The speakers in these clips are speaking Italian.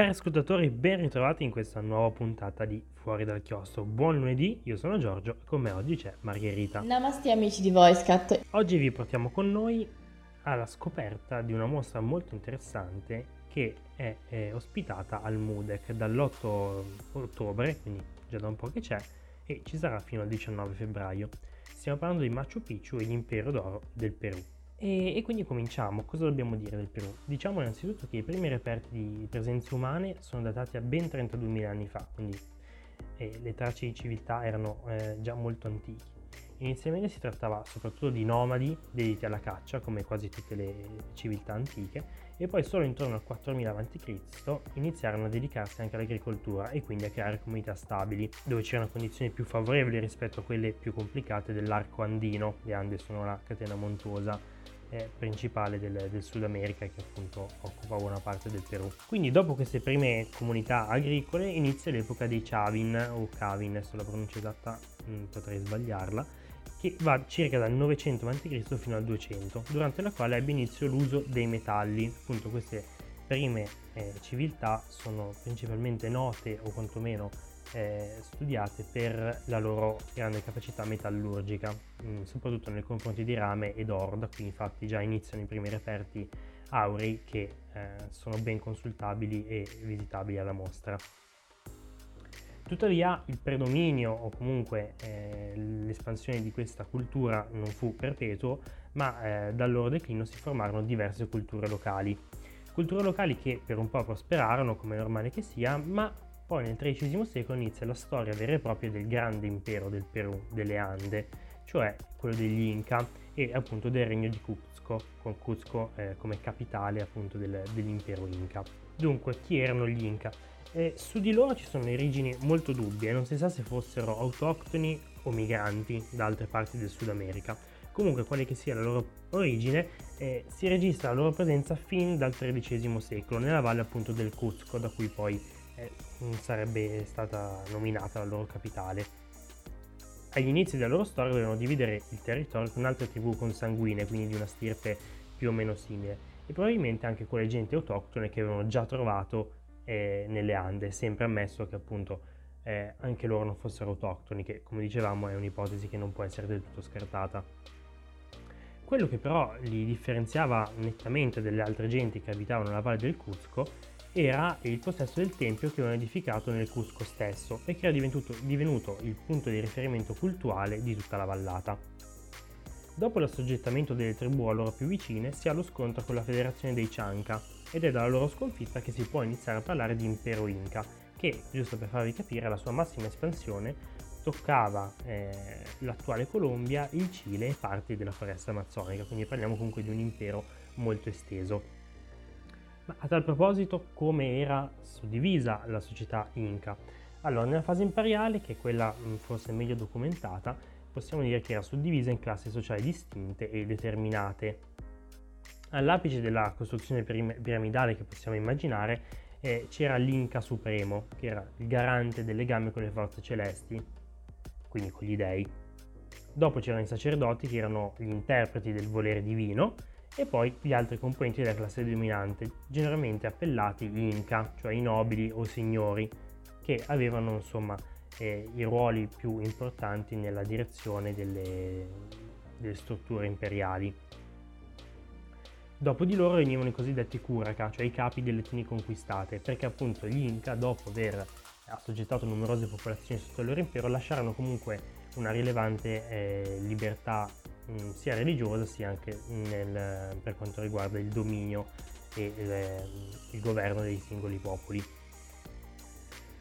Cari ascoltatori, ben ritrovati in questa nuova puntata di Fuori dal chiostro. Buon lunedì, io sono Giorgio e con me oggi c'è Margherita. Namaste amici di VoiceCat. Oggi vi portiamo con noi alla scoperta di una mostra molto interessante che è, è ospitata al MUDEC dall'8 ottobre, quindi già da un po' che c'è, e ci sarà fino al 19 febbraio. Stiamo parlando di Machu Picchu e l'impero d'oro del Perù. E, e, quindi cominciamo. Cosa dobbiamo dire del Perù? Diciamo innanzitutto che i primi reperti di presenze umane sono datati a ben 32.000 anni fa, quindi eh, le tracce di civiltà erano eh, già molto antichi. Inizialmente si trattava soprattutto di nomadi dediti alla caccia, come quasi tutte le civiltà antiche, e poi solo intorno al 4000 a.C. iniziarono a dedicarsi anche all'agricoltura e quindi a creare comunità stabili, dove c'erano condizioni più favorevoli rispetto a quelle più complicate dell'arco andino. Le Ande sono la catena montuosa eh, principale del, del, Sud America che appunto occupa buona parte del Perù. Quindi dopo queste prime comunità agricole inizia l'epoca dei Chavin o Cavin, adesso la pronuncia esatta mh, mm, potrei sbagliarla, che va circa dal 900 a.C. fino al 200, durante la quale ebbe inizio l'uso dei metalli. Appunto queste prime eh, civiltà sono principalmente note o quantomeno eh, studiate per la loro grande capacità metallurgica, mh, mm, soprattutto nei confronti di rame ed oro, da qui infatti già iniziano i primi reperti aurei che eh, sono ben consultabili e visitabili alla mostra. Tuttavia il predominio o comunque eh, l'espansione di questa cultura non fu perpetuo, ma eh, dal loro declino si formarono diverse culture locali. Culture locali che per un po' prosperarono, come normale che sia, ma poi nel XIII secolo inizia la storia vera e propria del grande impero del Perù, delle Ande, cioè quello degli Inca e appunto del regno di Cuzco, con Cuzco eh, come capitale appunto del, dell'impero Inca. Dunque, chi erano gli Inca? Eh, su di loro ci sono origini molto dubbie, non si sa se fossero autoctoni o migranti da altre parti del Sud America. Comunque, quale che sia la loro origine, eh, si registra la loro presenza fin dal XIII secolo, nella valle appunto del Cuzco, da cui poi eh, sarebbe stata nominata la loro capitale. Agli inizi della loro storia dovevano dividere il territorio con altre tribù consanguine, quindi di una stirpe più o meno simile, e probabilmente anche con le genti autoctone che avevano già trovato eh, nelle Ande, sempre ammesso che appunto eh, anche loro non fossero autoctoni, che come dicevamo è un'ipotesi che non può essere del tutto scartata. Quello che però li differenziava nettamente dalle altre genti che abitavano la valle del Cuzco era il possesso del tempio che avevano edificato nel Cusco stesso e che era divenuto, divenuto il punto di riferimento cultuale di tutta la vallata. Dopo l'assoggettamento delle tribù a loro più vicine si ha lo scontro con la federazione dei Chanca ed è dalla loro sconfitta che si può iniziare a parlare di impero Inca, che, giusto per farvi capire, la sua massima espansione toccava eh, l'attuale Colombia, il Cile e parti della foresta amazzonica, quindi parliamo comunque di un impero molto esteso. Ma a tal proposito, come era suddivisa la società Inca? Allora, nella fase imperiale, che è quella mm, forse meglio documentata, possiamo dire che era suddivisa in classi sociali distinte e determinate. All'apice della costruzione piramidale che possiamo immaginare eh, c'era l'Inca Supremo, che era il garante del legame con le forze celesti, quindi con gli dei. Dopo c'erano i sacerdoti che erano gli interpreti del volere divino e poi gli altri componenti della classe dominante, generalmente appellati Inca, cioè i nobili o signori, che avevano insomma eh, i ruoli più importanti nella direzione delle, delle strutture imperiali. Dopo di loro venivano i cosiddetti Curaca, cioè i capi delle etnie conquistate, perché appunto gli Inca, dopo aver assoggettato numerose popolazioni sotto il loro impero, lasciarono comunque una rilevante eh, libertà mh, sia religiosa sia anche nel, per quanto riguarda il dominio e il, il governo dei singoli popoli.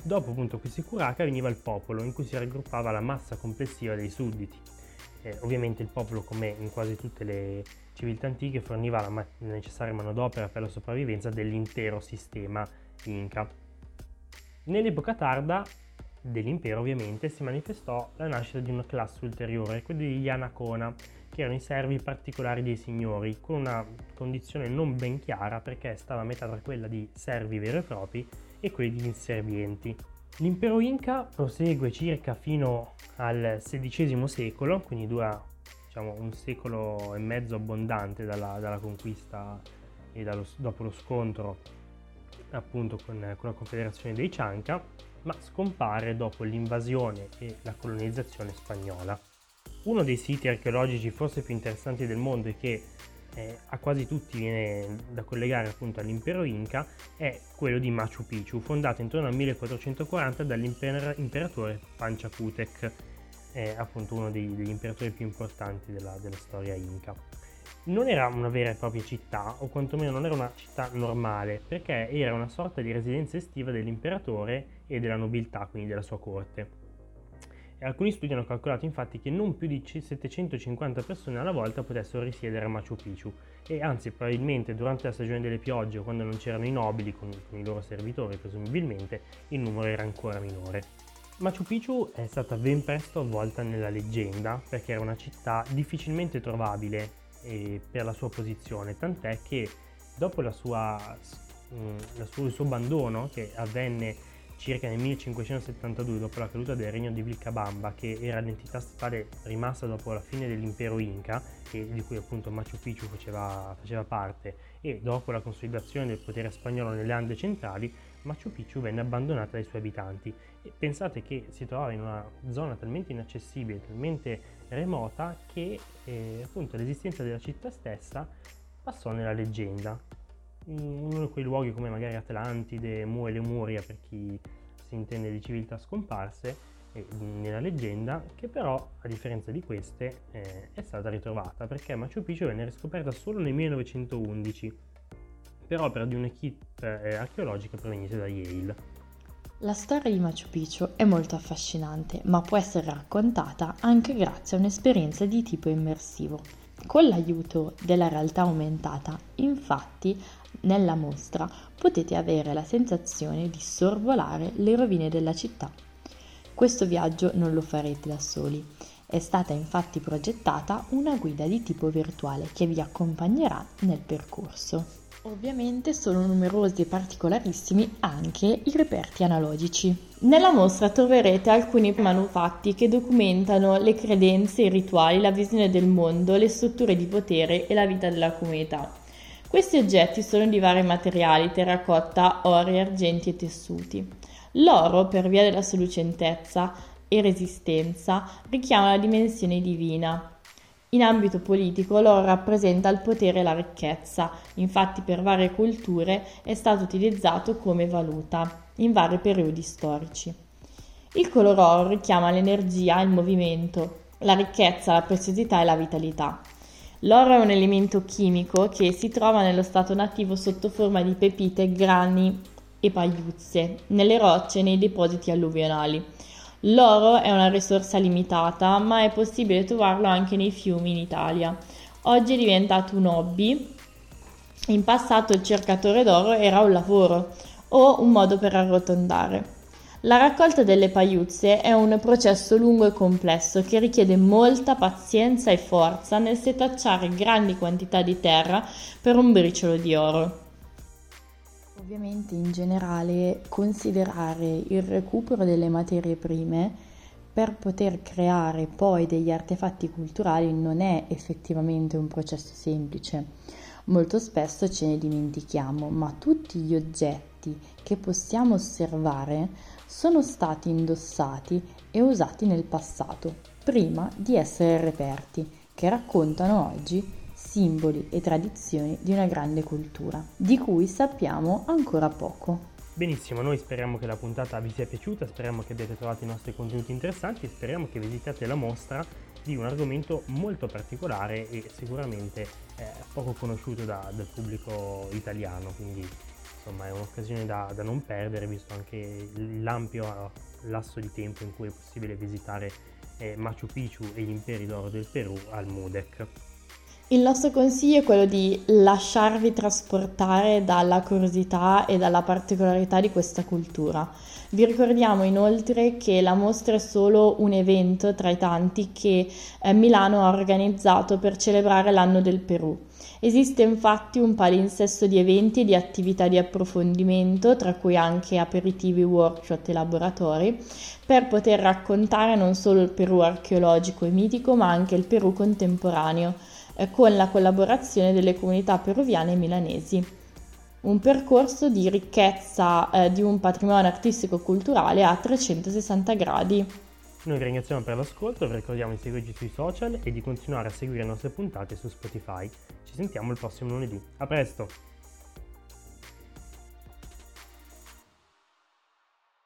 Dopo appunto questi curaka veniva il popolo in cui si raggruppava la massa complessiva dei sudditi. Eh, ovviamente il popolo, come in quasi tutte le civiltà antiche, forniva la ma- necessaria manodopera per la sopravvivenza dell'intero sistema Inca. Nell'epoca tarda dell'impero ovviamente si manifestò la nascita di una classe ulteriore, quella degli Anacona, che erano i servi particolari dei signori, con una condizione non ben chiara perché stava a metà tra quella di servi veri e propri e quelli di inservienti. L'impero Inca prosegue circa fino al XVI secolo, quindi dura diciamo, un secolo e mezzo abbondante dalla, dalla conquista e dallo, dopo lo scontro appunto con, con la confederazione dei Cianca, ma scompare dopo l'invasione e la colonizzazione spagnola. Uno dei siti archeologici forse più interessanti del mondo e che eh, a quasi tutti viene da collegare appunto all'impero Inca è quello di Machu Picchu, fondato intorno al 1440 dall'imperatore Panchaputec, eh, appunto uno dei, degli imperatori più importanti della, della storia Inca. Non era una vera e propria città, o quantomeno non era una città normale, perché era una sorta di residenza estiva dell'imperatore e della nobiltà, quindi della sua corte. Alcuni studi hanno calcolato infatti che non più di 750 persone alla volta potessero risiedere a Machu Picchu e anzi probabilmente durante la stagione delle piogge o quando non c'erano i nobili con, con i loro servitori presumibilmente il numero era ancora minore. Machu Picchu è stata ben presto avvolta nella leggenda perché era una città difficilmente trovabile eh, per la sua posizione, tant'è che dopo la sua, mm, la sua, il suo abbandono che avvenne circa nel 1572 dopo la caduta del regno di Vilcabamba che era l'entità statale rimasta dopo la fine dell'impero Inca che, di cui appunto Machu Picchu faceva, faceva, parte e dopo la consolidazione del potere spagnolo nelle Ande centrali Machu Picchu venne abbandonata dai suoi abitanti. E pensate che si trovava in una zona talmente inaccessibile, talmente remota che eh, appunto l'esistenza della città stessa passò nella leggenda. Uno di quei luoghi come magari Atlantide, Mu e Lemuria per chi si intende di civiltà scomparse nella leggenda che però a differenza di queste eh, è stata ritrovata perché Machu Picchu venne riscoperta solo nel 1911 per opera di un'equipe archeologica proveniente da Yale. La storia di Machu Picchu è molto affascinante, ma può essere raccontata anche grazie a un'esperienza di tipo immersivo. Con l'aiuto della realtà aumentata, infatti, nella mostra potete avere la sensazione di sorvolare le rovine della città. Questo viaggio non lo farete da soli. È stata infatti progettata una guida di tipo virtuale che vi accompagnerà nel percorso. Ovviamente sono numerosi e particolarissimi anche i reperti analogici. Nella mostra troverete alcuni manufatti che documentano le credenze, i rituali, la visione del mondo, le strutture di potere e la vita della comunità. Questi oggetti sono di vari materiali, terracotta, ori, argenti e tessuti. L'oro, per via della sua lucentezza e resistenza, richiama la dimensione divina. In ambito politico l'oro rappresenta il potere e la ricchezza, infatti per varie culture è stato utilizzato come valuta in vari periodi storici. Il color oro richiama l'energia, il movimento, la ricchezza, la preziosità e la vitalità. L'oro è un elemento chimico che si trova nello stato nativo sotto forma di pepite, grani e pagliuzze nelle rocce e nei depositi alluvionali. L'oro è una risorsa limitata, ma è possibile trovarlo anche nei fiumi in Italia. Oggi è diventato un hobby. In passato il cercatore d'oro era un lavoro o un modo per arrotondare. La raccolta delle pagliuzze è un processo lungo e complesso che richiede molta pazienza e forza nel setacciare grandi quantità di terra per un briciolo di oro. Ovviamente in generale considerare il recupero delle materie prime per poter creare poi degli artefatti culturali non è effettivamente un processo semplice. Molto spesso ce ne dimentichiamo, ma tutti gli oggetti che possiamo osservare sono stati indossati e usati nel passato, prima di essere reperti, che raccontano oggi simboli e tradizioni di una grande cultura, di cui sappiamo ancora poco. Benissimo, noi speriamo che la puntata vi sia piaciuta, speriamo che abbiate trovato i nostri contenuti interessanti e speriamo che visitate la mostra di un argomento molto particolare e sicuramente eh, poco conosciuto da, dal pubblico italiano, quindi insomma è un'occasione da, da, non perdere visto anche l'ampio lasso di tempo in cui è possibile visitare eh, Machu Picchu e gli imperi d'oro del Perù al MUDEC. Il nostro consiglio è quello di lasciarvi trasportare dalla curiosità e dalla particolarità di questa cultura. Vi ricordiamo inoltre che la mostra è solo un evento tra i tanti che eh, Milano ha organizzato per celebrare l'anno del Perù. Esiste infatti un palinsesto di eventi e di attività di approfondimento, tra cui anche aperitivi, workshop e laboratori, per poter raccontare non solo il Perù archeologico e mitico, ma anche il Perù contemporaneo, eh, con la collaborazione delle comunità peruviane e milanesi. un percorso di ricchezza eh, di un patrimonio artistico-culturale a 360 gradi. Noi vi ringraziamo per l'ascolto, vi ricordiamo di seguirci sui social e di continuare a seguire le nostre puntate su Spotify. Ci sentiamo il prossimo lunedì. A presto!